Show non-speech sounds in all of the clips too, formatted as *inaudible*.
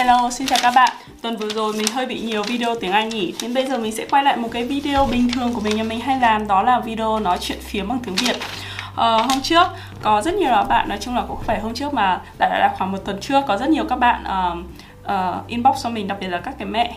Hello, xin chào các bạn. Tuần vừa rồi mình hơi bị nhiều video tiếng Anh nhỉ? Nên bây giờ mình sẽ quay lại một cái video bình thường của mình mà mình hay làm Đó là video nói chuyện phiếm bằng tiếng Việt. Uh, Hôm trước có rất nhiều bạn, nói chung là cũng phải hôm trước mà đã là khoảng một tuần trước Có rất nhiều các bạn uh, uh, inbox cho mình, đặc biệt là các cái mẹ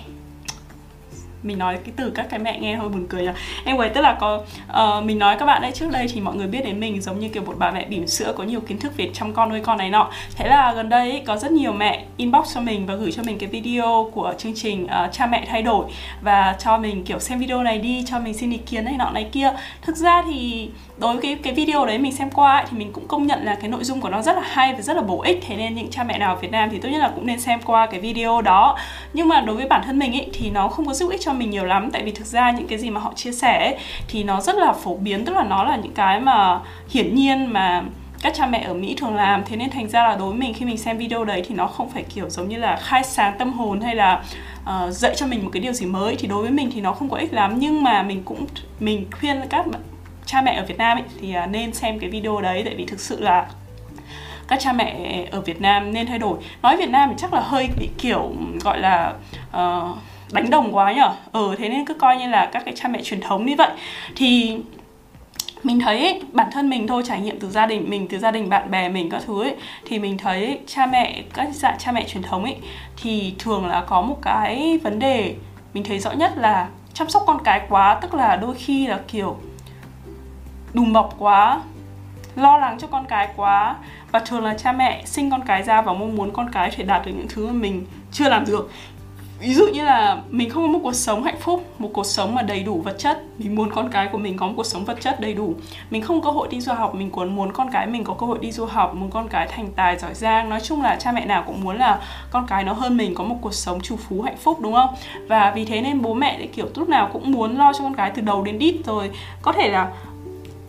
mình nói cái từ các cái mẹ nghe hơi buồn cười nhá anyway tức là có uh, mình nói các bạn đấy trước đây thì mọi người biết đến mình giống như kiểu một bà mẹ bỉm sữa có nhiều kiến thức về chăm con nuôi con này nọ. Thế là gần đây có rất nhiều mẹ inbox cho mình và gửi cho mình cái video của chương trình uh, cha mẹ thay đổi và cho mình kiểu xem video này đi cho mình xin ý kiến này nọ này kia. Thực ra thì đối với cái cái video đấy mình xem qua ấy, thì mình cũng công nhận là cái nội dung của nó rất là hay và rất là bổ ích. Thế nên những cha mẹ nào ở Việt Nam thì tốt nhất là cũng nên xem qua cái video đó nhưng mà đối với bản thân mình ấy thì nó không có giúp ích cho mình nhiều lắm. Tại vì thực ra những cái gì mà họ chia sẻ ấy, thì nó rất là phổ biến. Tức là nó là những cái mà hiển nhiên mà các cha mẹ ở Mỹ thường làm. Thế nên thành ra là đối với mình khi mình xem video đấy thì nó không phải kiểu giống như là khai sáng tâm hồn hay là uh, dạy cho mình một cái điều gì mới. Thì đối với mình thì nó không có ích lắm. Nhưng mà mình cũng mình khuyên các cha mẹ ở Việt Nam ấy, thì uh, nên xem cái video đấy. Tại vì thực sự là các cha mẹ ở Việt Nam nên thay đổi. Nói Việt Nam thì chắc là hơi bị kiểu gọi là uh, đánh đồng quá nhở? Ừ thế nên cứ coi như là các cái cha mẹ truyền thống như vậy. Thì mình thấy ấy, bản thân mình thôi trải nghiệm từ gia đình mình từ gia đình bạn bè mình các thứ ấy thì mình thấy cha mẹ các dạng cha mẹ truyền thống ấy thì thường là có một cái vấn đề mình thấy rõ nhất là chăm sóc con cái quá tức là đôi khi là kiểu đùm bọc quá lo lắng cho con cái quá. Và thường là cha mẹ sinh con cái ra và mong muốn con cái thể đạt được những thứ mà mình chưa làm được. Ví dụ như là mình không có một cuộc sống hạnh phúc, một cuộc sống mà đầy đủ vật chất. Mình muốn con cái của mình có một cuộc sống vật chất đầy đủ. Mình không có cơ hội đi du học, mình muốn muốn con cái mình có cơ hội đi du học, muốn con cái thành tài giỏi giang. Nói chung là cha mẹ nào cũng muốn là con cái nó hơn mình, có một cuộc sống trù phú, hạnh phúc, đúng không? Và vì thế nên bố mẹ kiểu lúc nào cũng muốn lo cho con cái từ đầu đến đít rồi. Có thể là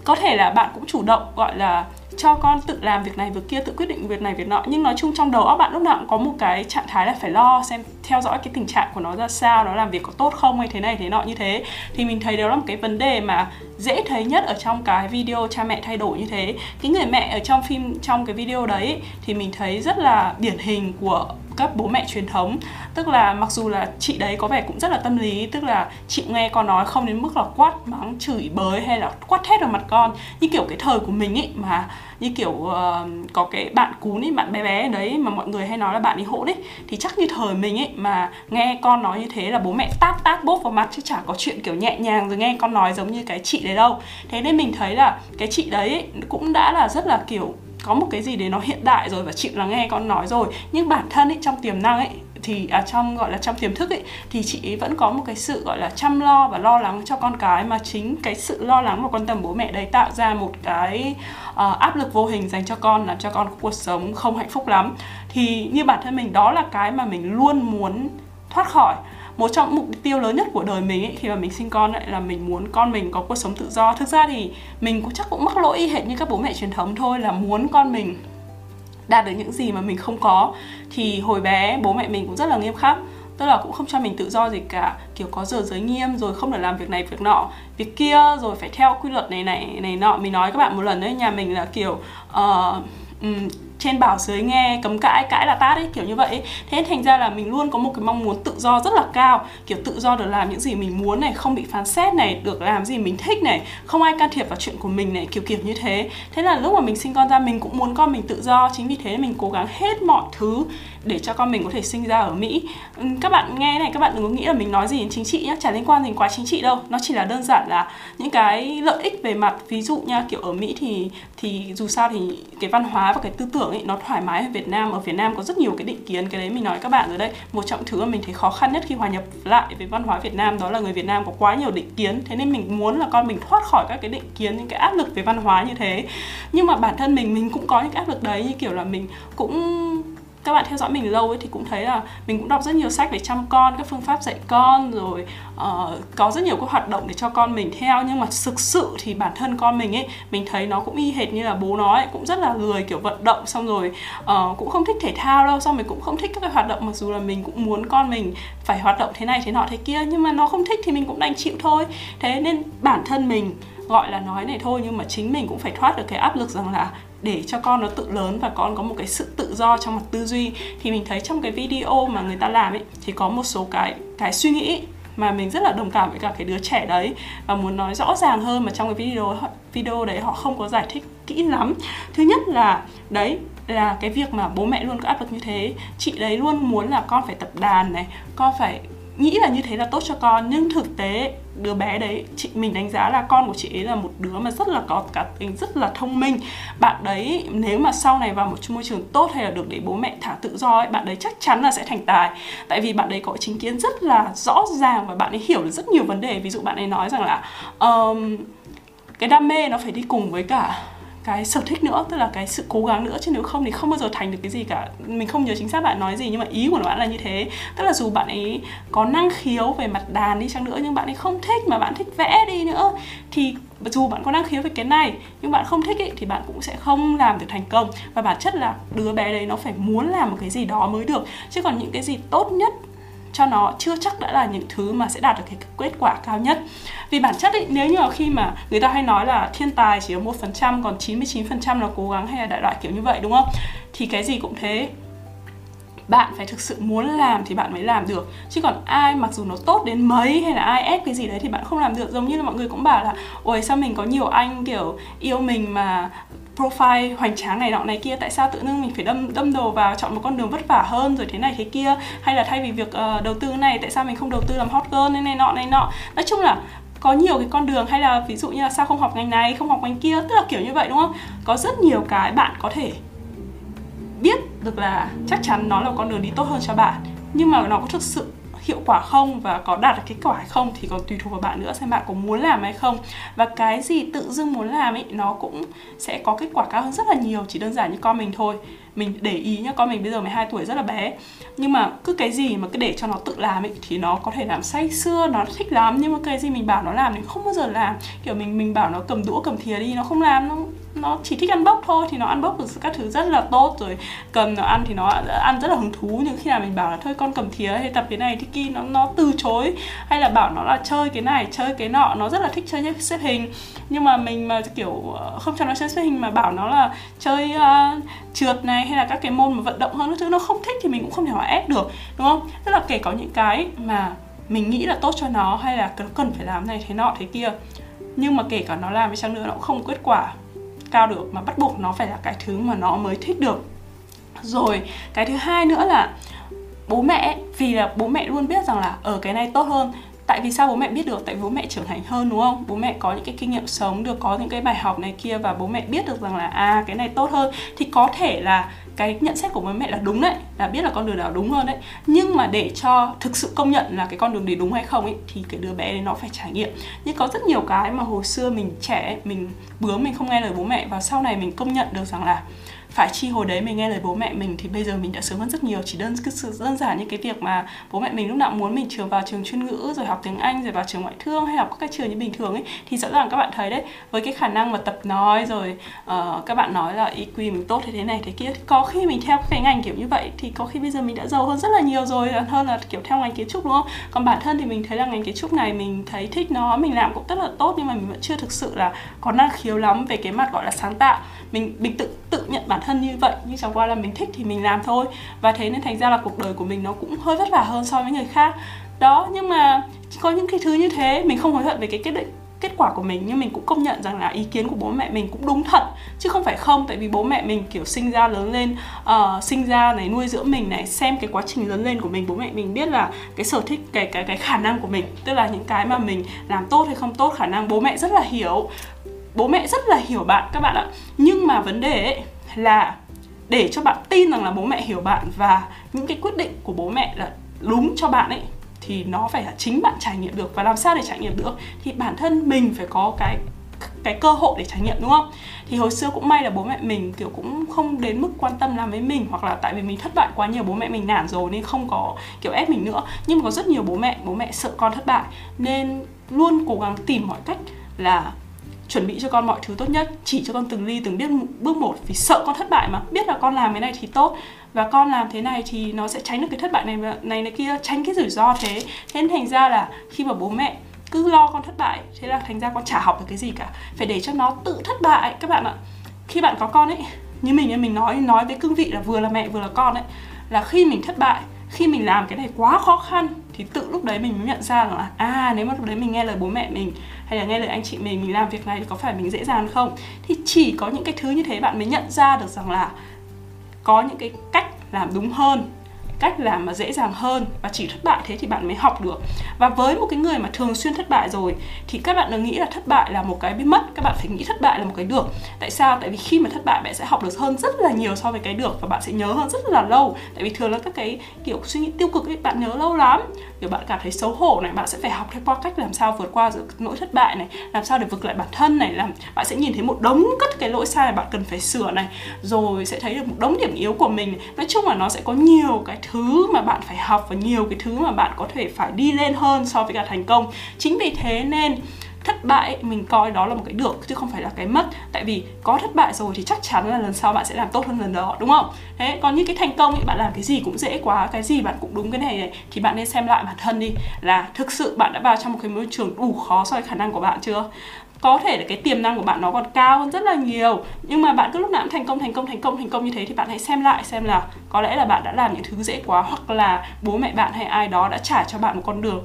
có thể là bạn cũng chủ động, gọi là, cho con tự làm việc này, việc kia, tự quyết định việc này, việc nọ. Nhưng nói chung trong đầu óc bạn lúc nào cũng có một cái trạng thái là phải lo xem, theo dõi cái tình trạng của nó ra sao, nó làm việc có tốt không hay thế này, thế nọ, như thế. Thì mình thấy đó là một cái vấn đề mà dễ thấy nhất ở trong cái video cha mẹ thay đổi như thế. Cái người mẹ ở trong phim, trong cái video đấy thì mình thấy rất là điển hình của các bố mẹ truyền thống. Tức là mặc dù là chị đấy có vẻ cũng rất là tâm lý, tức là chị nghe con nói không đến mức là quát mắng chửi bới hay là quát thét vào mặt con. Như kiểu cái thời của mình ấy mà như kiểu uh, có cái bạn cún ấy bạn bé bé đấy mà mọi người hay nói là bạn ấy hỗn ấy thì chắc như thời mình ấy mà nghe con nói như thế là bố mẹ tát tát bốp vào mặt chứ chả có chuyện kiểu nhẹ nhàng rồi nghe con nói giống như cái chị đấy đâu. Thế nên mình thấy là cái chị đấy cũng đã là rất là kiểu có một cái gì đấy nó hiện đại rồi và chịu là nghe con nói rồi. Nhưng bản thân ấy trong tiềm năng ấy thì à, trong gọi là trong tiềm thức ấy thì chị ấy vẫn có một cái sự gọi là chăm lo và lo lắng cho con cái mà chính cái sự lo lắng và quan tâm bố mẹ đấy tạo ra một cái uh, áp lực vô hình dành cho con làm cho con cuộc sống không hạnh phúc lắm. Thì như bản thân mình đó là cái mà mình luôn muốn thoát khỏi. Một trong mục tiêu lớn nhất của đời mình ấy, khi mà mình sinh con lại là mình muốn con mình có cuộc sống tự do. Thực ra thì mình cũng chắc cũng mắc lỗi y hệt như các bố mẹ truyền thống thôi là muốn con mình đạt được những gì mà mình không có. Thì hồi bé bố mẹ mình cũng rất là nghiêm khắc. Tức là cũng không cho mình tự do gì cả. Kiểu có giờ giới nghiêm rồi không được làm việc này việc nọ việc kia rồi phải theo quy luật này này này nọ. Mình nói các bạn một lần đấy nhà mình là kiểu uh, um, trên bảo dưới nghe cấm cãi cãi là tát ấy, kiểu như vậy ấy. thế thành ra là mình luôn có một cái mong muốn tự do rất là cao. Kiểu tự do được làm những gì mình muốn này, không bị phán xét này, được làm gì mình thích này, không ai can thiệp vào chuyện của mình này, kiểu kiểu như thế. Thế là lúc mà mình sinh con ra, mình cũng muốn con mình tự do. Chính vì thế mình cố gắng hết mọi thứ để cho con mình có thể sinh ra ở Mỹ. Các bạn nghe này, các bạn đừng có nghĩ là mình nói gì đến chính trị nhé chả liên quan gì quá chính trị đâu. Nó chỉ là đơn giản là những cái lợi ích về mặt, ví dụ nha, kiểu ở Mỹ thì thì dù sao thì cái văn hóa và cái tư tưởng ấy nó thoải mái ở Việt Nam. Ở Việt Nam có rất nhiều cái định kiến, cái đấy mình nói các bạn rồi đấy. Một trong thứ mà mình thấy khó khăn nhất khi hòa nhập lại với văn hóa Việt Nam đó là người Việt Nam có quá nhiều định kiến. Thế nên mình muốn là con mình thoát khỏi các cái định kiến, những cái áp lực về văn hóa như thế. Nhưng mà bản thân mình mình cũng có những cái áp lực đấy, như kiểu là mình cũng các bạn theo dõi mình lâu ấy thì cũng thấy là mình cũng đọc rất nhiều sách về chăm con các phương pháp dạy con rồi uh, có rất nhiều các hoạt động để cho con mình theo. Nhưng mà thực sự thì bản thân con mình ấy mình thấy nó cũng y hệt như là bố nó ấy cũng rất là lười kiểu vận động xong rồi uh, cũng không thích thể thao đâu. Xong mình cũng không thích các cái hoạt động mặc dù là mình cũng muốn con mình phải hoạt động thế này thế nọ thế kia nhưng mà nó không thích thì mình cũng đành chịu thôi. Thế nên bản thân mình gọi là nói này thôi nhưng mà chính mình cũng phải thoát được cái áp lực rằng là để cho con nó tự lớn và con có một cái sự tự do trong mặt tư duy. Thì mình thấy trong cái video mà người ta làm ấy, thì có một số cái cái suy nghĩ mà mình rất là đồng cảm với cả cái đứa trẻ đấy và muốn nói rõ ràng hơn mà trong cái video video đấy họ không có giải thích kỹ lắm. Thứ nhất là, đấy, là cái việc mà bố mẹ luôn có áp lực như thế. Chị đấy luôn muốn là con phải tập đàn này, con phải nghĩ là như thế là tốt cho con nhưng thực tế đứa bé đấy chị mình đánh giá là con của chị ấy là một đứa mà rất là có cá tính rất là thông minh. Bạn đấy nếu mà sau này vào một môi trường tốt hay là được để bố mẹ thả tự do ấy bạn đấy chắc chắn là sẽ thành tài. Tại vì bạn đấy có chính kiến rất là rõ ràng và bạn ấy hiểu được rất nhiều vấn đề. Ví dụ bạn ấy nói rằng là um, cái đam mê nó phải đi cùng với cả cái sở thích nữa tức là cái sự cố gắng nữa. Chứ nếu không thì không bao giờ thành được cái gì cả. Mình không nhớ chính xác bạn nói gì nhưng mà ý của bạn là như thế. Tức là dù bạn ấy có năng khiếu về mặt đàn đi chăng nữa nhưng bạn ấy không thích mà bạn thích vẽ đi nữa thì dù bạn có năng khiếu về cái này nhưng bạn không thích ý, thì bạn cũng sẽ không làm được thành công. Và bản chất là đứa bé đấy nó phải muốn làm một cái gì đó mới được. Chứ còn những cái gì tốt nhất cho nó chưa chắc đã là những thứ mà sẽ đạt được cái kết quả cao nhất. Vì bản chất ý, nếu như là khi mà người ta hay nói là thiên tài chỉ có một phần trăm còn 99% là cố gắng hay là đại loại kiểu như vậy đúng không? Thì cái gì cũng thế bạn phải thực sự muốn làm thì bạn mới làm được. Chứ còn ai mặc dù nó tốt đến mấy hay là ai ép cái gì đấy thì bạn không làm được. Giống như là mọi người cũng bảo là ôi sao mình có nhiều anh kiểu yêu mình mà profile hoành tráng này nọ này kia tại sao tự dưng mình phải đâm đâm đầu vào chọn một con đường vất vả hơn rồi thế này thế kia? Hay là thay vì việc uh, đầu tư này tại sao mình không đầu tư làm hot girl này này nọ này nọ? Nói chung là có nhiều cái con đường hay là ví dụ như là sao không học ngành này không học ngành kia tức là kiểu như vậy đúng không? Có rất nhiều cái bạn có thể biết được là chắc chắn nó là con đường đi tốt hơn cho bạn, nhưng mà nó có thực sự hiệu quả không và có đạt được kết quả hay không thì còn tùy thuộc vào bạn nữa, xem bạn có muốn làm hay không. Và cái gì tự dưng muốn làm ấy nó cũng sẽ có kết quả cao hơn rất là nhiều, chỉ đơn giản như con mình thôi. Mình để ý nhá, con mình bây giờ 12 tuổi, rất là bé. Nhưng mà cứ cái gì mà cứ để cho nó tự làm ấy thì nó có thể làm say xưa nó thích lắm. Nhưng mà cái gì mình bảo nó làm thì không bao giờ làm. Kiểu mình mình bảo nó cầm đũa cầm thìa đi, nó không làm, nó nó chỉ thích ăn bốc thôi thì nó ăn bốc được các thứ rất là tốt. Rồi cầm nó ăn thì nó ăn rất là hứng thú nhưng khi nào mình bảo là thôi con cầm thìa hay tập cái này thì kia nó nó từ chối. Hay là bảo nó là chơi cái này chơi cái nọ nó rất là thích chơi xếp hình. Nhưng mà mình mà kiểu ờ, không cho nó chơi xếp hình mà bảo nó là chơi uh, trượt này hay là các cái môn mà vận động hơn các thứ nó không thích thì mình cũng không thể nào ép được đúng không? Tức là kể có những cái mà mình nghĩ là tốt cho nó hay là nó cần phải làm này thế nọ thế kia. Nhưng mà kể cả nó làm đi chăng nữa nó cũng không kết quả cao được mà bắt buộc nó phải là cái thứ mà nó mới thích được. Rồi, cái thứ hai nữa là bố mẹ, vì là bố mẹ luôn biết rằng là ở cái này tốt hơn tại vì sao bố mẹ biết được? Tại bố mẹ trưởng thành hơn, đúng không? Bố mẹ có những cái kinh nghiệm sống, được có những cái bài học này kia và bố mẹ biết được rằng là à cái này tốt hơn. Thì có thể là cái nhận xét của bố mẹ là đúng đấy, là biết là con đường nào đúng hơn đấy. Nhưng mà để cho thực sự công nhận là cái con đường đấy đúng hay không ấy, thì cái đứa bé đấy nó phải trải nghiệm. Nhưng có rất nhiều cái mà hồi xưa mình trẻ, mình bướng mình không nghe lời bố mẹ. Và sau này mình công nhận được rằng là phải chi hồi đấy mình nghe lời bố mẹ mình thì bây giờ mình đã sớm hơn rất nhiều. Chỉ đơn cứ sự đơn giản như cái việc mà bố mẹ mình lúc nào muốn mình trường vào trường chuyên ngữ rồi học tiếng Anh rồi vào trường ngoại thương hay học các cái trường như bình thường ấy thì rõ ràng các bạn thấy đấy với cái khả năng mà tập nói rồi uh, các bạn nói là IQ mình tốt thế thế này thế kia thì có khi mình theo cái ngành kiểu như vậy thì có khi bây giờ mình đã giàu hơn rất là nhiều rồi hơn là kiểu theo ngành kiến trúc đúng không? Còn bản thân thì mình thấy là ngành kiến trúc này mình thấy thích nó mình làm cũng rất là tốt nhưng mà mình vẫn chưa thực sự là có năng khiếu lắm về cái mặt gọi là sáng tạo. Mình mình tự tự nhận bản thân như vậy nhưng chẳng qua là mình thích thì mình làm thôi. Và thế nên thành ra là cuộc đời của mình nó cũng hơi vất vả hơn so với người khác. Đó nhưng mà có những cái thứ như thế mình không hối hận về cái kết định kết quả của mình nhưng mình cũng công nhận rằng là ý kiến của bố mẹ mình cũng đúng thật. Chứ không phải không tại vì bố mẹ mình kiểu sinh ra lớn lên uh, sinh ra này nuôi dưỡng mình này xem cái quá trình lớn lên của mình bố mẹ mình biết là cái sở thích cái cái cái khả năng của mình tức là những cái mà mình làm tốt hay không tốt khả năng bố mẹ rất là hiểu. Bố mẹ rất là hiểu bạn các bạn ạ. Nhưng mà vấn đề ấy là để cho bạn tin rằng là bố mẹ hiểu bạn và những cái quyết định của bố mẹ là đúng cho bạn ấy, thì nó phải là chính bạn trải nghiệm được. Và làm sao để trải nghiệm được? Thì bản thân mình phải có cái cái cơ hội để trải nghiệm, đúng không? Thì hồi xưa cũng may là bố mẹ mình, kiểu, cũng không đến mức quan tâm làm với mình, hoặc là tại vì mình thất bại quá nhiều, bố mẹ mình nản rồi nên không có, kiểu, ép mình nữa. Nhưng mà có rất nhiều bố mẹ bố mẹ sợ con thất bại, nên luôn cố gắng tìm mọi cách là chuẩn bị cho con mọi thứ tốt nhất, chỉ cho con từng ly, từng biết bước một, vì sợ con thất bại mà. Biết là con làm cái này thì tốt, và con làm thế này thì nó sẽ tránh được cái thất bại này này này kia, tránh cái rủi ro thế. Thế nên thành ra là khi mà bố mẹ cứ lo con thất bại, thế là thành ra con chả học được cái gì cả. Phải để cho nó tự thất bại, các bạn ạ. Khi bạn có con ấy, như mình mình nói nói với cương vị là vừa là mẹ, vừa là con ấy, là khi mình thất bại khi mình làm cái này quá khó khăn, thì tự lúc đấy mình mới nhận ra rằng là à nếu mà lúc đấy mình nghe lời bố mẹ mình, hay là nghe lời anh chị mình mình làm việc này thì có phải mình dễ dàng không? Thì chỉ có những cái thứ như thế bạn mới nhận ra được rằng là có những cái cách làm đúng hơn cách làm mà dễ dàng hơn và chỉ thất bại thế thì bạn mới học được. Và với một cái người mà thường xuyên thất bại rồi thì các bạn đừng nghĩ là thất bại là một cái bị mất, các bạn phải nghĩ thất bại là một cái được. Tại sao? Tại vì khi mà thất bại bạn sẽ học được hơn rất là nhiều so với cái được và bạn sẽ nhớ hơn rất là lâu. Tại vì thường là các cái kiểu suy nghĩ tiêu cực ấy, bạn nhớ lâu lắm kiểu bạn cảm thấy xấu hổ này, bạn sẽ phải học qua cách làm sao vượt qua nỗi thất bại này, làm sao để vực lại bản thân này, làm, bạn sẽ nhìn thấy một đống cất cái lỗi sai bạn cần phải sửa này, rồi sẽ thấy được một đống điểm yếu của mình. Nói chung là nó sẽ có nhiều cái thứ mà bạn phải học và nhiều cái thứ mà bạn có thể phải đi lên hơn so với cả thành công. Chính vì thế nên thất bại mình coi đó là một cái được chứ không phải là cái mất. Tại vì có thất bại rồi thì chắc chắn là lần sau bạn sẽ làm tốt hơn lần đó đúng không? Thế còn như cái thành công thì bạn làm cái gì cũng dễ quá cái gì bạn cũng đúng cái này, này thì bạn nên xem lại bản thân đi là thực sự bạn đã vào trong một cái môi trường đủ khó so với khả năng của bạn chưa? Có thể là cái tiềm năng của bạn nó còn cao hơn rất là nhiều nhưng mà bạn cứ lúc nào cũng thành công thành công thành công thành công như thế thì bạn hãy xem lại xem là có lẽ là bạn đã làm những thứ dễ quá hoặc là bố mẹ bạn hay ai đó đã trả cho bạn một con đường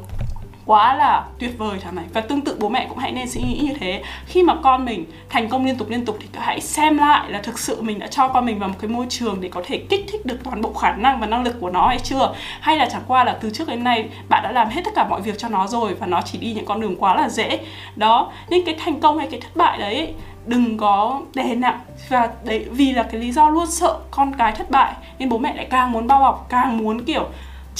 quá là tuyệt vời thằng này. Và tương tự bố mẹ cũng hãy nên suy nghĩ như thế. Khi mà con mình thành công liên tục liên tục thì hãy xem lại là thực sự mình đã cho con mình vào một cái môi trường để có thể kích thích được toàn bộ khả năng và năng lực của nó hay chưa? Hay là chẳng qua là từ trước đến nay bạn đã làm hết tất cả mọi việc cho nó rồi và nó chỉ đi những con đường quá là dễ. Đó nên cái thành công hay cái thất bại đấy, đừng có đè nặng. Và đấy, vì là cái lý do luôn sợ con cái thất bại, nên bố mẹ lại càng muốn bao bọc, càng muốn, kiểu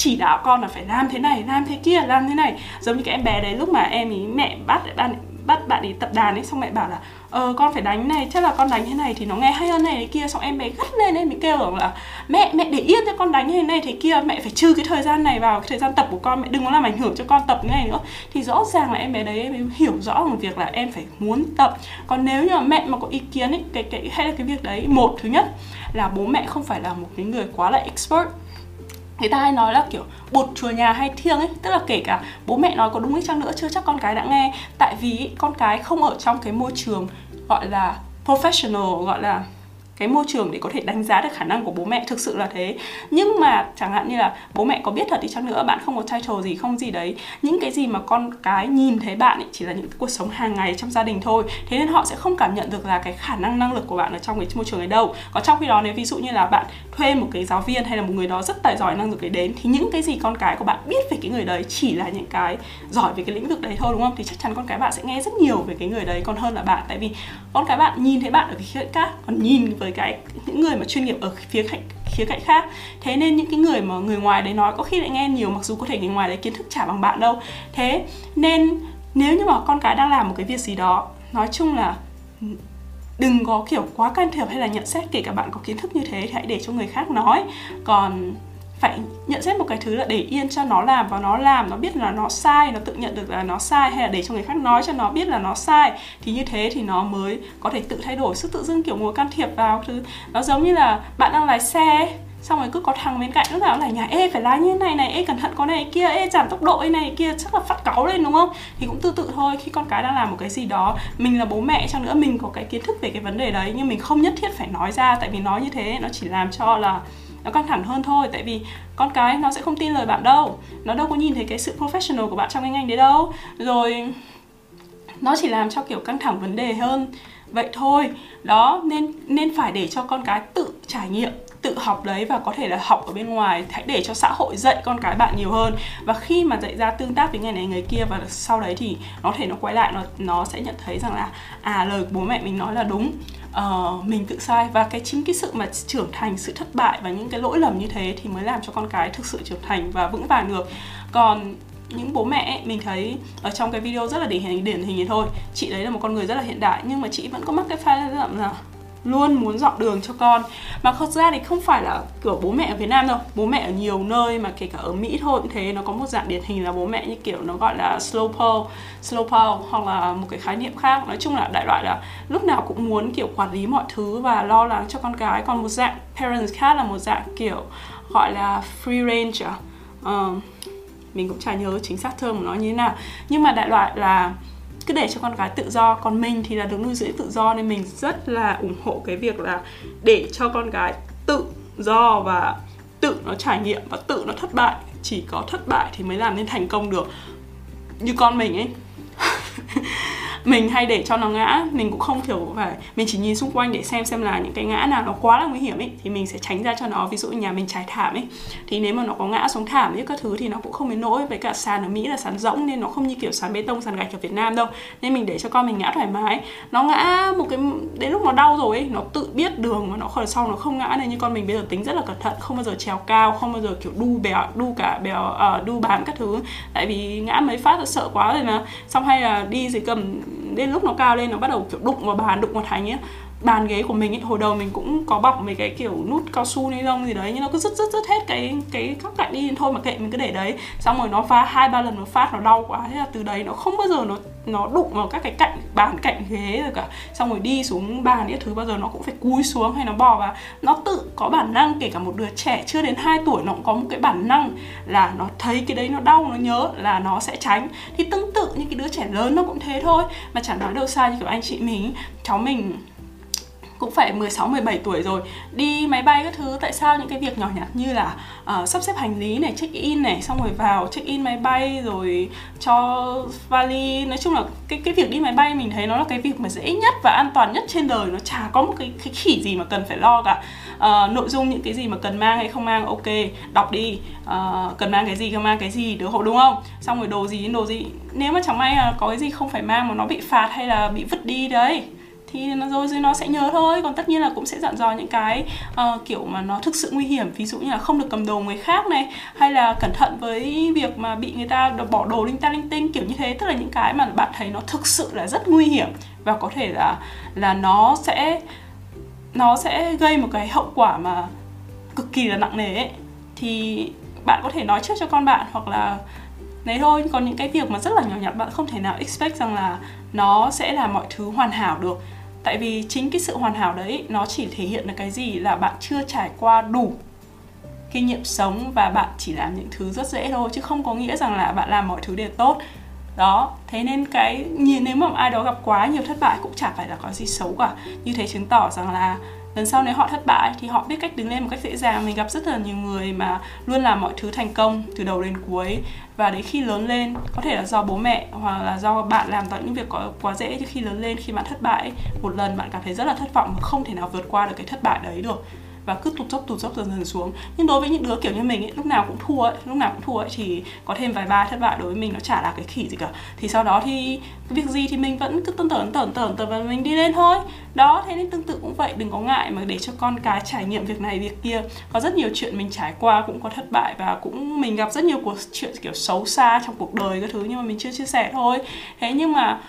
chỉ đạo con là phải làm thế này, làm thế kia, làm thế này. Giống như cái em bé đấy, lúc mà em ý mẹ bắt bạn bắt bạn ấy tập đàn ấy, xong mẹ bảo là ờ con phải đánh này, chắc là con đánh thế này thì nó nghe hay hơn này thế kia. Xong em bé gắt lên em bị kêu rằng là, mẹ mẹ để yên cho con đánh thế này thế kia, mẹ phải trừ cái thời gian này vào, cái thời gian tập của con, mẹ đừng có làm ảnh hưởng cho con tập ngay này nữa. Thì rõ ràng là em bé đấy em hiểu rõ một việc là em phải muốn tập. Còn nếu như mà mẹ mà có ý kiến ấy, cái cái, hay là cái việc đấy, một, thứ nhất là bố mẹ không phải là một cái người quá là expert người ta hay nói là kiểu bột chùa nhà hay thiêng ấy, tức là kể cả bố mẹ nói có đúng hay chăng nữa, chưa chắc con cái đã nghe. Tại vì con cái không ở trong cái môi trường gọi là professional, gọi là cái môi trường để có thể đánh giá được khả năng của bố mẹ, thực sự là thế. Nhưng mà chẳng hạn như là bố mẹ có biết thật đi chăng nữa, bạn không có title gì, không gì đấy. Những cái gì mà con cái nhìn thấy bạn ấy chỉ là những cuộc sống hàng ngày trong gia đình thôi. Thế nên họ sẽ không cảm nhận được là cái khả năng năng lực của bạn ở trong cái môi trường ấy đâu. Còn trong khi đó, nếu ví dụ như là bạn thuê một cái giáo viên hay là một người đó rất tài giỏi năng lực đấy đến, thì những cái gì con cái của bạn biết về cái người đấy chỉ là những cái giỏi về cái lĩnh vực đấy thôi, đúng không? Thì chắc chắn con cái bạn sẽ nghe rất nhiều về cái người đấy còn hơn là bạn, tại vì con cái bạn nhìn thấy bạn ở cái khía cạnh khác, còn nhìn với cái, những người mà chuyên nghiệp ở phía cạnh, khía cạnh khác. Thế nên những cái người mà người ngoài đấy nói có khi lại nghe nhiều, mặc dù có thể người ngoài đấy kiến thức chả bằng bạn đâu. Thế nên nếu như mà con cái đang làm một cái việc gì đó, nói chung là đừng có kiểu quá can thiệp hay là nhận xét kể cả bạn có kiến thức như thế thì hãy để cho người khác nói. Còn phải nhận xét một cái thứ là để yên cho nó làm và nó làm, nó biết là nó sai, nó tự nhận được là nó sai hay là để cho người khác nói cho nó biết là nó sai, thì như thế thì nó mới có thể tự thay đổi sức tự dưng kiểu ngồi can thiệp vào thứ. Nó giống như là bạn đang lái xe xong rồi cứ có thằng bên cạnh lúc nào là, nhà ê, phải lái như thế này này, ê, cẩn thận có này kia, ê, giảm tốc độ ấy này kia, chắc là phát cáu lên, đúng không? Thì cũng tương tự thôi, khi con cái đang làm một cái gì đó, mình là bố mẹ chăng nữa, mình có cái kiến thức về cái vấn đề đấy, nhưng mình không nhất thiết phải nói ra, tại vì nói như thế nó chỉ làm cho là nó căng thẳng hơn thôi, tại vì con cái nó sẽ không tin lời bạn đâu, nó đâu có nhìn thấy cái sự professional của bạn trong cái ngành đấy đâu. Rồi, nó chỉ làm cho kiểu căng thẳng vấn đề hơn, vậy thôi. Đó, nên nên phải để cho con cái tự trải nghiệm tự học đấy và có thể là học ở bên ngoài hãy để cho xã hội dạy con cái bạn nhiều hơn. Và khi mà dạy ra tương tác với người này người kia và sau đấy thì nó thể nó quay lại nó nó sẽ nhận thấy rằng là à lời bố mẹ mình nói là đúng uh, mình tự sai. Và cái chính cái sự mà trưởng thành sự thất bại và những cái lỗi lầm như thế thì mới làm cho con cái thực sự trưởng thành và vững vàng được. Còn những bố mẹ ấy, mình thấy ở trong cái video rất là điển hình điển hình như thôi. Chị đấy là một con người rất là hiện đại nhưng mà chị vẫn có mắc cái pha là luôn muốn dọn đường cho con. Mà thật ra thì không phải là kiểu bố mẹ ở Việt Nam đâu. Bố mẹ ở nhiều nơi mà kể cả ở Mỹ thôi cũng thế. Nó có một dạng điển hình là bố mẹ như kiểu nó gọi là slow pole slow pole hoặc là một cái khái niệm khác. Nói chung là đại loại là lúc nào cũng muốn kiểu quản lý mọi thứ và lo lắng cho con cái. Còn một dạng parents khác là một dạng kiểu gọi là free range uh, mình cũng chả nhớ chính xác thơm của nó như thế nào. Nhưng mà đại loại là cứ để cho con gái tự do. Còn mình thì là được nuôi dưỡng tự do nên mình rất là ủng hộ cái việc là để cho con gái tự do và tự nó trải nghiệm và tự nó thất bại. Chỉ có thất bại thì mới làm nên thành công được. Như con mình ấy *laughs* mình hay để cho nó ngã mình cũng không kiểu phải mình chỉ nhìn xung quanh để xem xem là những cái ngã nào nó quá là nguy hiểm ấy thì mình sẽ tránh ra cho nó. Ví dụ nhà mình trải thảm ấy thì nếu mà nó có ngã xuống thảm ấy các thứ thì nó cũng không đến nỗi với cả sàn ở mỹ là sàn rỗng nên nó không như kiểu sàn bê tông sàn gạch ở việt nam đâu. Nên mình để cho con mình ngã thoải mái. Nó ngã một cái đến lúc nó đau rồi ấy nó tự biết đường mà nó khỏi sau nó không ngã nên như con mình bây giờ tính rất là cẩn thận không bao giờ trèo cao không bao giờ kiểu đu bèo đu cả bèo uh, đu bám các thứ. Tại vì ngã mấy phát là sợ quá rồi mà. Xong hay là đi dưới cầm, đến lúc nó cao lên nó bắt đầu kiểu đụng vào bàn, đụng vào thành ấy bàn ghế của mình ấy, hồi đầu mình cũng có bọc mấy cái kiểu nút cao su ni lông gì đấy nhưng nó cứ rứt rứt rứt hết cái cái các cạnh đi. Thôi mà kệ mình cứ để đấy. Xong rồi nó phá hai ba lần nó phát nó đau quá. Thế là từ đấy nó không bao giờ nó nó đụng vào các cái cạnh bàn cạnh ghế rồi cả. Xong rồi đi xuống bàn những thứ bao giờ nó cũng phải cúi xuống hay nó bò và nó tự có bản năng kể cả một đứa trẻ chưa đến 2 tuổi nó cũng có một cái bản năng là nó thấy cái đấy nó đau nó nhớ là nó sẽ tránh. Thì tương tự như cái đứa trẻ lớn nó cũng thế thôi. Mà chẳng nói đâu xa như kiểu anh chị mình cháu mình cũng phải 16 17 tuổi rồi. Đi máy bay các thứ tại sao những cái việc nhỏ nhặt như là uh, sắp xếp hành lý này check in này xong rồi vào check in máy bay rồi cho vali. Nói chung là cái cái việc đi máy bay mình thấy nó là cái việc mà dễ nhất và an toàn nhất trên đời. Nó chả có một cái, cái khỉ gì mà cần phải lo cả. Uh, nội dung những cái gì mà cần mang hay không mang ok đọc đi. Uh, cần mang cái gì không mang cái gì được hộ đúng không? Xong rồi đồ gì đồ gì. Nếu mà chẳng may là có cái gì không phải mang mà nó bị phạt hay là bị vứt đi đấy thì nó rồi nó sẽ nhớ thôi. Còn tất nhiên là cũng sẽ dặn dò những cái uh, kiểu mà nó thực sự nguy hiểm ví dụ như là không được cầm đồ người khác này hay là cẩn thận với việc mà bị người ta bỏ đồ linh ta linh tinh kiểu như thế. Tức là những cái mà bạn thấy nó thực sự là rất nguy hiểm và có thể là là nó sẽ nó sẽ gây một cái hậu quả mà cực kỳ là nặng nề ấy. Thì bạn có thể nói trước cho con bạn hoặc là đấy thôi. Còn những cái việc mà rất là nhỏ nhặt bạn không thể nào expect rằng là nó sẽ là mọi thứ hoàn hảo được tại vì chính cái sự hoàn hảo đấy, nó chỉ thể hiện được cái gì là bạn chưa trải qua đủ kinh nghiệm sống và bạn chỉ làm những thứ rất dễ thôi, chứ không có nghĩa rằng là bạn làm mọi thứ đều tốt. Đó, thế nên cái, nhìn, nếu mà ai đó gặp quá nhiều thất bại cũng chả phải là có gì xấu cả. Như thế chứng tỏ rằng là lần sau nếu họ thất bại thì họ biết cách đứng lên một cách dễ dàng. Mình gặp rất là nhiều người mà luôn làm mọi thứ thành công từ đầu đến cuối. Và đến khi lớn lên, có thể là do bố mẹ hoặc là do bạn làm toàn những việc có, quá dễ chứ khi lớn lên, khi bạn thất bại một lần, bạn cảm thấy rất là thất vọng mà không thể nào vượt qua được cái thất bại đấy được và cứ tụt dốc tụt dốc dần dần xuống. Nhưng đối với những đứa kiểu như mình ấy lúc nào cũng thua ấy, lúc nào cũng thua ấy thì có thêm vài ba thất bại đối với mình nó chả là cái khỉ gì cả. Thì sau đó thì việc gì thì mình vẫn cứ tẩn tẩn tẩn tẩn tẩn và mình đi lên thôi. Đó thế nên tương tự cũng vậy đừng có ngại mà để cho con cái trải nghiệm việc này việc kia. Có rất nhiều chuyện mình trải qua cũng có thất bại và cũng mình gặp rất nhiều cuộc chuyện kiểu xấu xa trong cuộc đời các thứ nhưng mà mình chưa chia sẻ thôi. Thế nhưng mà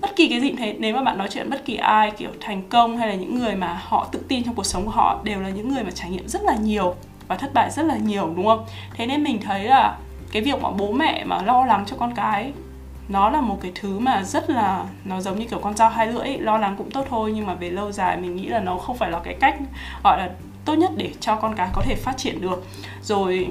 bất kỳ cái gì thế, nếu mà bạn nói chuyện bất kỳ ai, kiểu thành công hay là những người mà họ tự tin trong cuộc sống của họ, đều là những người mà trải nghiệm rất là nhiều và thất bại rất là nhiều, đúng không? Thế nên mình thấy là cái việc mà bố mẹ mà lo lắng cho con cái, nó là một cái thứ mà rất là, nó giống như kiểu con dao hai lưỡi, lo lắng cũng tốt thôi, nhưng mà về lâu dài mình nghĩ là nó không phải là cái cách, gọi là tốt nhất để cho con cái có thể phát triển được. Rồi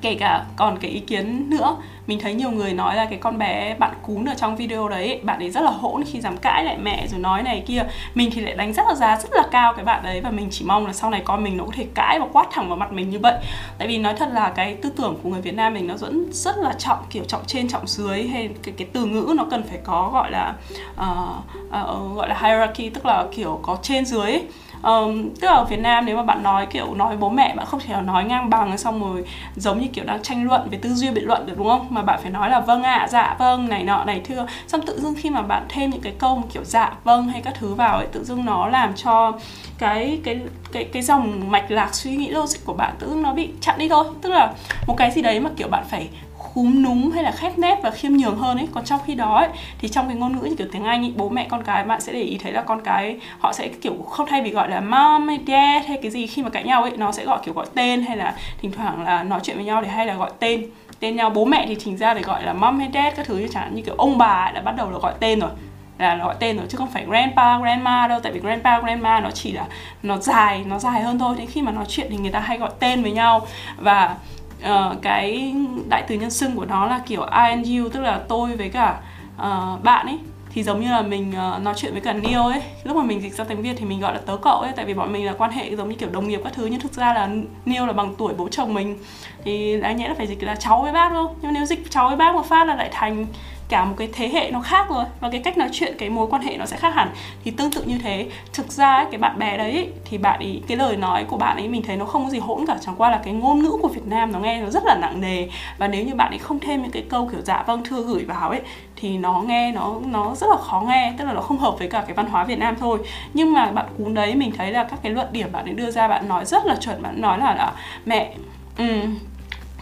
kể cả còn cái ý kiến nữa mình thấy nhiều người nói là cái con bé bạn cún ở trong video đấy bạn ấy rất là hỗn khi dám cãi lại mẹ rồi nói này kia. Mình thì lại đánh rất là giá rất là cao cái bạn đấy và mình chỉ mong là sau này con mình nó có thể cãi và quát thẳng vào mặt mình như vậy. Tại vì nói thật là cái tư tưởng của người Việt Nam mình nó vẫn rất là trọng kiểu trọng trên trọng dưới hay cái cái từ ngữ nó cần phải có gọi là uh, uh, gọi là hierarchy tức là kiểu có trên dưới ấy um, tức là ở Việt Nam nếu mà bạn nói kiểu nói với bố mẹ bạn không thể nào nói ngang bằng xong rồi giống như kiểu đang tranh luận về tư duy biện luận được đúng không? Mà bạn phải nói là vâng ạ à, dạ vâng này nọ này thưa. Xong tự dưng khi mà bạn thêm những cái câu kiểu dạ vâng hay các thứ vào ấy tự dưng nó làm cho cái cái cái cái dòng mạch lạc suy nghĩ logic của bạn tự dưng nó bị chặn đi thôi. Tức là một cái gì đấy mà kiểu bạn phải khúm núm hay là khép nép và khiêm nhường hơn ấy còn trong khi đó ấy, thì trong cái ngôn ngữ như kiểu tiếng anh ấy, bố mẹ con cái bạn sẽ để ý thấy là con cái họ sẽ kiểu không thay vì gọi là mom hay dad hay cái gì khi mà cãi nhau ấy nó sẽ gọi kiểu gọi tên hay là thỉnh thoảng là nói chuyện với nhau để hay là gọi tên. Tên nhau bố mẹ thì thỉnh ra để gọi là mom hay dad các thứ như chẳng hạn như kiểu ông bà đã bắt đầu là gọi tên rồi là gọi tên rồi chứ không phải grandpa grandma đâu tại vì grandpa grandma nó chỉ là nó dài nó dài hơn thôi. Thế khi mà nói chuyện thì người ta hay gọi tên với nhau. Và uh, cái đại từ nhân xưng của nó là kiểu I and you tức là tôi với cả uh, bạn ấy. Thì giống như là mình uh, nói chuyện với cả Neil ấy. Lúc mà mình dịch ra tiếng Việt thì mình gọi là tớ cậu ấy tại vì bọn mình là quan hệ giống như kiểu đồng nghiệp các thứ nhưng thực ra là Neil là bằng tuổi bố chồng mình. Thì đáng nhẽ là phải dịch là cháu với bác đâu nhưng nếu dịch cháu với bác một phát là lại thành cả một cái thế hệ nó khác rồi và cái cách nói chuyện cái mối quan hệ nó sẽ khác hẳn. Thì tương tự như thế thực ra cái bạn bè đấy thì bạn ấy cái lời nói của bạn ấy mình thấy nó không có gì hỗn cả chẳng qua là cái ngôn ngữ của Việt Nam nó nghe nó rất là nặng nề. Và nếu như bạn ấy không thêm những cái câu kiểu dạ vâng thưa gửi vào ấy thì nó nghe nó nó rất là khó nghe tức là nó không hợp với cả cái văn hóa Việt Nam thôi. Nhưng mà bạn cún đấy mình thấy là các cái luận điểm bạn ấy đưa ra bạn nói rất là chuẩn bạn nói là, là mẹ um,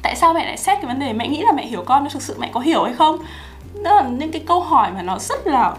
tại sao mẹ lại xét cái vấn đề? Mẹ nghĩ là mẹ hiểu con nó thực sự mẹ có hiểu hay không? Đó là những cái câu hỏi mà nó rất là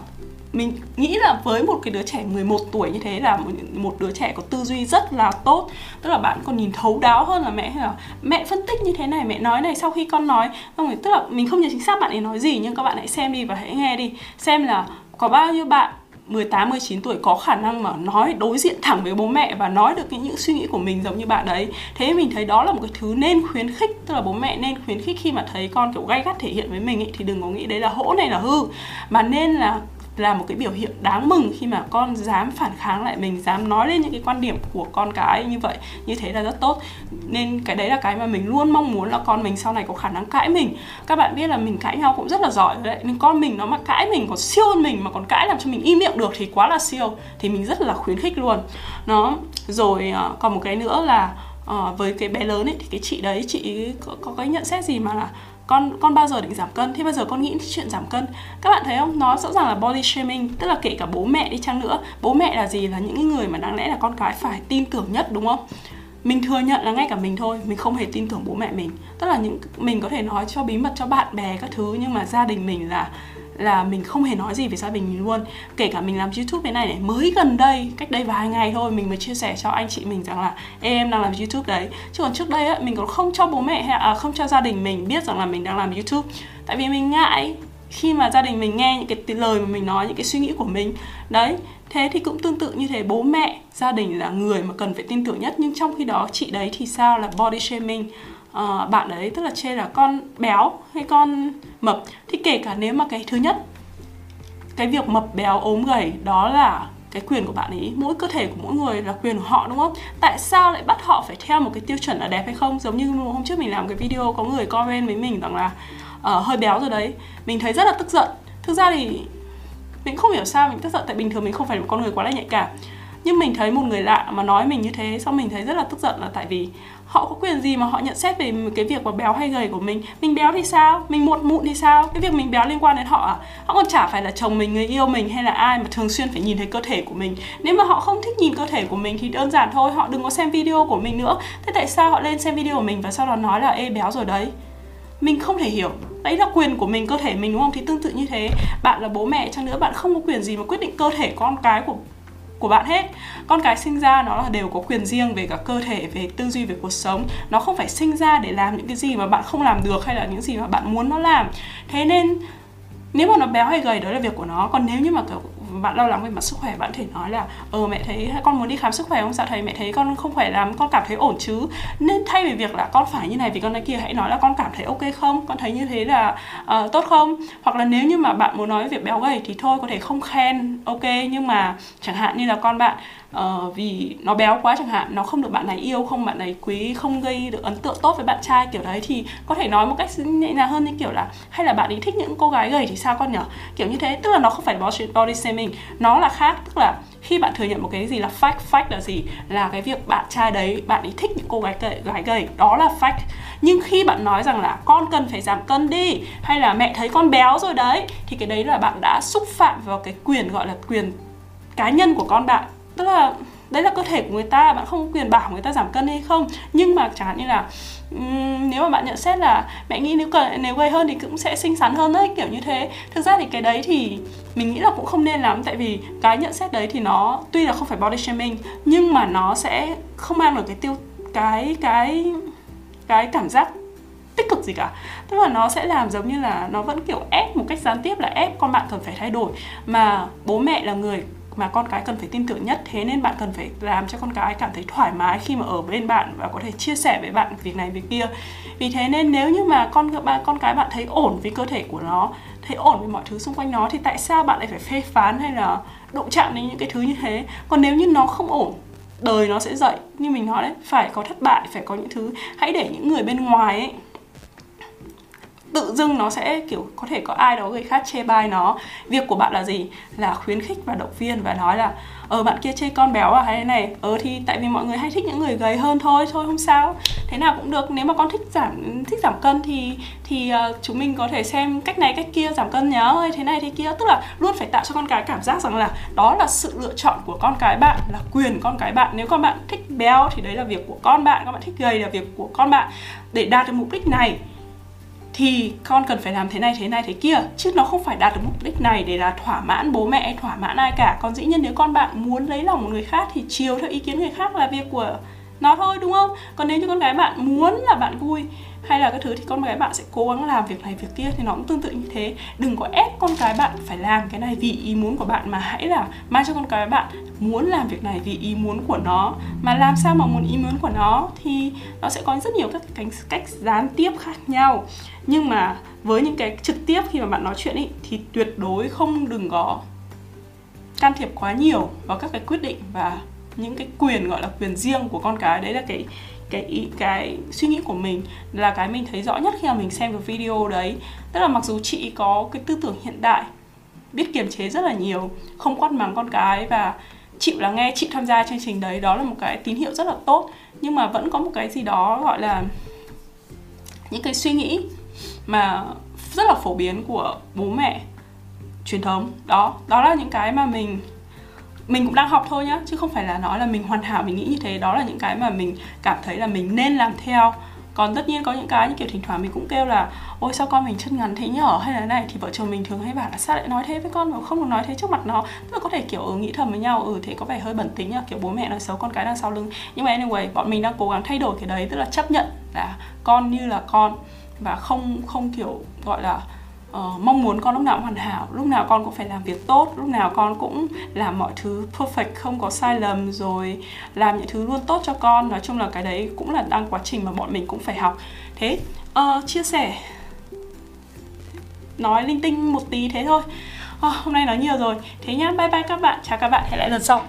mình nghĩ là với một cái đứa trẻ 11 tuổi như thế là một, một đứa trẻ có tư duy rất là tốt. Tức là bạn còn nhìn thấu đáo hơn là mẹ hay là mẹ phân tích như thế này mẹ nói này sau khi con nói. Không tức là mình không nhớ chính xác bạn ấy nói gì nhưng các bạn hãy xem đi và hãy nghe đi. Xem là có bao nhiêu bạn 18, 19 tuổi có khả năng mà nói đối diện thẳng với bố mẹ và nói được những, những suy nghĩ của mình giống như bạn đấy thế mình thấy đó là một cái thứ nên khuyến khích tức là bố mẹ nên khuyến khích khi mà thấy con kiểu gay gắt thể hiện với mình ấy, thì đừng có nghĩ đấy là hỗ này là hư. Mà nên là là một cái biểu hiện đáng mừng khi mà con dám phản kháng lại mình dám nói lên những cái quan điểm của con cái như vậy như thế là rất tốt. Nên cái đấy là cái mà mình luôn mong muốn là con mình sau này có khả năng cãi mình. Các bạn biết là mình cãi nhau cũng rất là giỏi đấy nên con mình nó mà cãi mình còn siêu hơn mình mà còn cãi làm cho mình im miệng được thì quá là siêu thì mình rất là khuyến khích luôn. Nó rồi ờ, còn một cái nữa là ờ, với cái bé lớn ấy thì cái chị đấy chị có, có cái nhận xét gì mà là con con bao giờ định giảm cân? Thế bao giờ con nghĩ chuyện giảm cân. Các bạn thấy không? Nó rõ ràng là body shaming, tức là kể cả bố mẹ đi chăng nữa. Bố mẹ là gì? Là những người mà đáng lẽ là con cái phải tin tưởng nhất, đúng không? Mình thừa nhận là ngay cả mình thôi, mình không hề tin tưởng bố mẹ mình. Tức là những, mình có thể nói cho bí mật cho bạn bè các thứ, nhưng mà gia đình mình là là mình không hề nói gì về gia đình mình luôn. Kể cả mình làm youtube thế này này mới gần đây cách đây vài ngày thôi mình mới chia sẻ cho anh chị mình rằng là em đang làm youtube đấy. Chứ còn trước đây á mình còn không cho bố mẹ hay à, không cho gia đình mình biết rằng là mình đang làm youtube. Tại vì mình ngại khi mà gia đình mình nghe những cái lời mà mình nói những cái suy nghĩ của mình. Đấy thế thì cũng tương tự như thế bố mẹ gia đình là người mà cần phải tin tưởng nhất. Nhưng trong khi đó chị đấy thì sao là body shaming? Uh, bạn ấy tức là chê là con béo hay con mập. Thì kể cả nếu mà cái thứ nhất cái việc mập béo ốm gầy đó là cái quyền của bạn ấy. Mỗi cơ thể của mỗi người là quyền của họ đúng không? Tại sao lại bắt họ phải theo một cái tiêu chuẩn là đẹp hay không? Giống như hôm trước mình làm cái video có người comment với mình rằng là uh, hơi béo rồi đấy. Mình thấy rất là tức giận. Thực ra thì mình không hiểu sao mình tức giận tại bình thường mình không phải một con người quá là nhạy cảm. Nhưng mình thấy một người lạ mà nói mình như thế xong mình thấy rất là tức giận là tại vì họ có quyền gì mà họ nhận xét về cái việc mà béo hay gầy của mình? Mình béo thì sao? Mình một mụn thì sao? Cái việc mình béo liên quan đến họ à? Họ còn chả phải là chồng mình, người yêu mình hay là ai mà thường xuyên phải nhìn thấy cơ thể của mình. Nếu mà họ không thích nhìn cơ thể của mình thì đơn giản thôi, họ đừng có xem video của mình nữa. Thế tại sao họ lên xem video của mình và sau đó nói là ê, béo rồi đấy. Mình không thể hiểu. Đấy là quyền của mình, cơ thể mình, đúng không? Thì tương tự như thế. Bạn là bố mẹ, chăng nữa bạn không có quyền gì mà quyết định cơ thể con cái của của bạn hết. Con cái sinh ra nó là đều có quyền riêng về cả cơ thể, về tư duy, về cuộc sống. Nó không phải sinh ra để làm những cái gì mà bạn không làm được hay là những gì mà bạn muốn nó làm. Thế nên, nếu mà nó béo hay gầy, đó là việc của nó. Còn nếu như mà kiểu bạn lo lắng về mặt sức khỏe bạn thể nói là ờ mẹ thấy con muốn đi khám sức khỏe không? Dạ thầy mẹ thấy con không khỏe lắm con cảm thấy ổn chứ. Nên thay vì việc là con phải như này vì con nói kia hãy nói là con cảm thấy ok không? Con thấy như thế là uh, tốt không? Hoặc là nếu như mà bạn muốn nói về việc béo gầy thì thôi có thể không khen ok nhưng mà chẳng hạn như là con bạn uh, vì nó béo quá chẳng hạn nó không được bạn này yêu không bạn này quý không gây được ấn tượng tốt với bạn trai kiểu đấy thì có thể nói một cách nhẹ nhàng hơn như kiểu là hay là bạn ấy thích những cô gái gầy thì sao con nhở? Kiểu như thế tức là nó không phải body, body shaming. Nó là khác tức là khi bạn thừa nhận một cái gì là fact fact là gì? Là cái việc bạn trai đấy bạn ấy thích những cô gái gầy, gái gầy đó là fact nhưng khi bạn nói rằng là con cần phải giảm cân đi hay là mẹ thấy con béo rồi đấy thì cái đấy là bạn đã xúc phạm vào cái quyền gọi là quyền cá nhân của con bạn tức là đấy là cơ thể của người ta bạn không có quyền bảo người ta giảm cân hay không. Nhưng mà chẳng hạn như là um, nếu mà bạn nhận xét là mẹ nghĩ nếu cần nếu gầy hơn thì cũng sẽ xinh xắn hơn đấy kiểu như thế. Thực ra thì cái đấy thì mình nghĩ là cũng không nên lắm tại vì cái nhận xét đấy thì nó tuy là không phải body shaming nhưng mà nó sẽ không mang được cái tiêu cái cái cái cảm giác tích cực gì cả. Tức là nó sẽ làm giống như là nó vẫn kiểu ép một cách gián tiếp là ép con bạn cần phải thay đổi. Mà bố mẹ là người mà con cái cần phải tin tưởng nhất. Thế nên bạn cần phải làm cho con cái cảm thấy thoải mái khi mà ở bên bạn và có thể chia sẻ với bạn việc này, việc kia. Vì thế nên nếu như mà con con cái bạn thấy ổn với cơ thể của nó, thấy ổn với mọi thứ xung quanh nó, thì tại sao bạn lại phải phê phán hay là đụng chạm đến những cái thứ như thế? Còn nếu như nó không ổn, đời nó sẽ dậy như mình nói đấy. Phải có thất bại, phải có những thứ. Hãy để những người bên ngoài ấy tự dưng nó sẽ kiểu có thể có ai đó người khác chê bai nó. Việc của bạn là gì? Là khuyến khích và động viên và nói là ờ bạn kia chê con béo à hay thế này? Ờ thì tại vì mọi người hay thích những người gầy hơn thôi thôi không sao. Thế nào cũng được nếu mà con thích giảm thích giảm cân thì thì uh, chúng mình có thể xem cách này cách kia giảm cân nhớ ơi thế này thế kia. Tức là luôn phải tạo cho con cái cảm giác rằng là đó là sự lựa chọn của con cái bạn là quyền con cái bạn. Nếu con bạn thích béo thì đấy là việc của con bạn con bạn thích gầy là việc của con bạn. Để đạt được mục đích này thì con cần phải làm thế này thế này, thế kia. Chứ nó không phải đạt được mục đích này để là thỏa mãn bố mẹ, thỏa mãn ai cả. Còn dĩ nhiên nếu con bạn muốn lấy lòng một người khác thì chiều theo ý kiến người khác là việc của nó thôi, đúng không? Còn nếu như con gái bạn muốn là bạn vui hay là cái thứ thì con gái bạn sẽ cố gắng làm việc này, việc kia thì nó cũng tương tự như thế. Đừng có ép con cái bạn phải làm cái này vì ý muốn của bạn mà hãy là mang cho con cái bạn muốn làm việc này vì ý muốn của nó. Mà làm sao mà muốn ý muốn của nó thì nó sẽ có rất nhiều các cái cách gián tiếp khác nhau. Nhưng mà với những cái trực tiếp khi mà bạn nói chuyện ý, thì tuyệt đối không đừng có can thiệp quá nhiều vào các cái quyết định và những cái quyền gọi là quyền riêng của con cái. Đấy là cái cái ý, cái suy nghĩ của mình là cái mình thấy rõ nhất khi mà mình xem cái video đấy. Tức là mặc dù chị có cái tư tưởng hiện đại biết kiềm chế rất là nhiều không quát mắng con cái và chịu là nghe chị tham gia chương trình đấy đó là một cái tín hiệu rất là tốt. Nhưng mà vẫn có một cái gì đó gọi là những cái suy nghĩ mà rất là phổ biến của bố mẹ truyền thống. Đó đó là những cái mà mình mình cũng đang học thôi nhá chứ không phải là nói là mình hoàn hảo mình nghĩ như thế. Đó là những cái mà mình cảm thấy là mình nên làm theo. Còn tất nhiên có những cái như kiểu thỉnh thoảng mình cũng kêu là ôi sao con mình chân ngắn thế nhở? Hay là này thì vợ chồng mình thường hay bảo là sao lại nói thế với con mà không được nói thế trước mặt nó? Tức là có thể kiểu ừ, nghĩ thầm với nhau ừ thế có vẻ hơi bẩn tính nhá kiểu bố mẹ nói xấu con cái đằng sau lưng. Nhưng mà anyway bọn mình đang cố gắng thay đổi cái đấy tức là chấp nhận là con như là con và không không kiểu gọi là uh, mong muốn con lúc nào cũng hoàn hảo lúc nào con cũng phải làm việc tốt lúc nào con cũng làm mọi thứ perfect không có sai lầm rồi làm những thứ luôn tốt cho con. Nói chung là cái đấy cũng là đang quá trình mà bọn mình cũng phải học. Thế uh, chia sẻ nói linh tinh một tí thế thôi. Uh, hôm nay nói nhiều rồi. Thế nhá bye bye các bạn. Chào các bạn hẹn lại lần sau.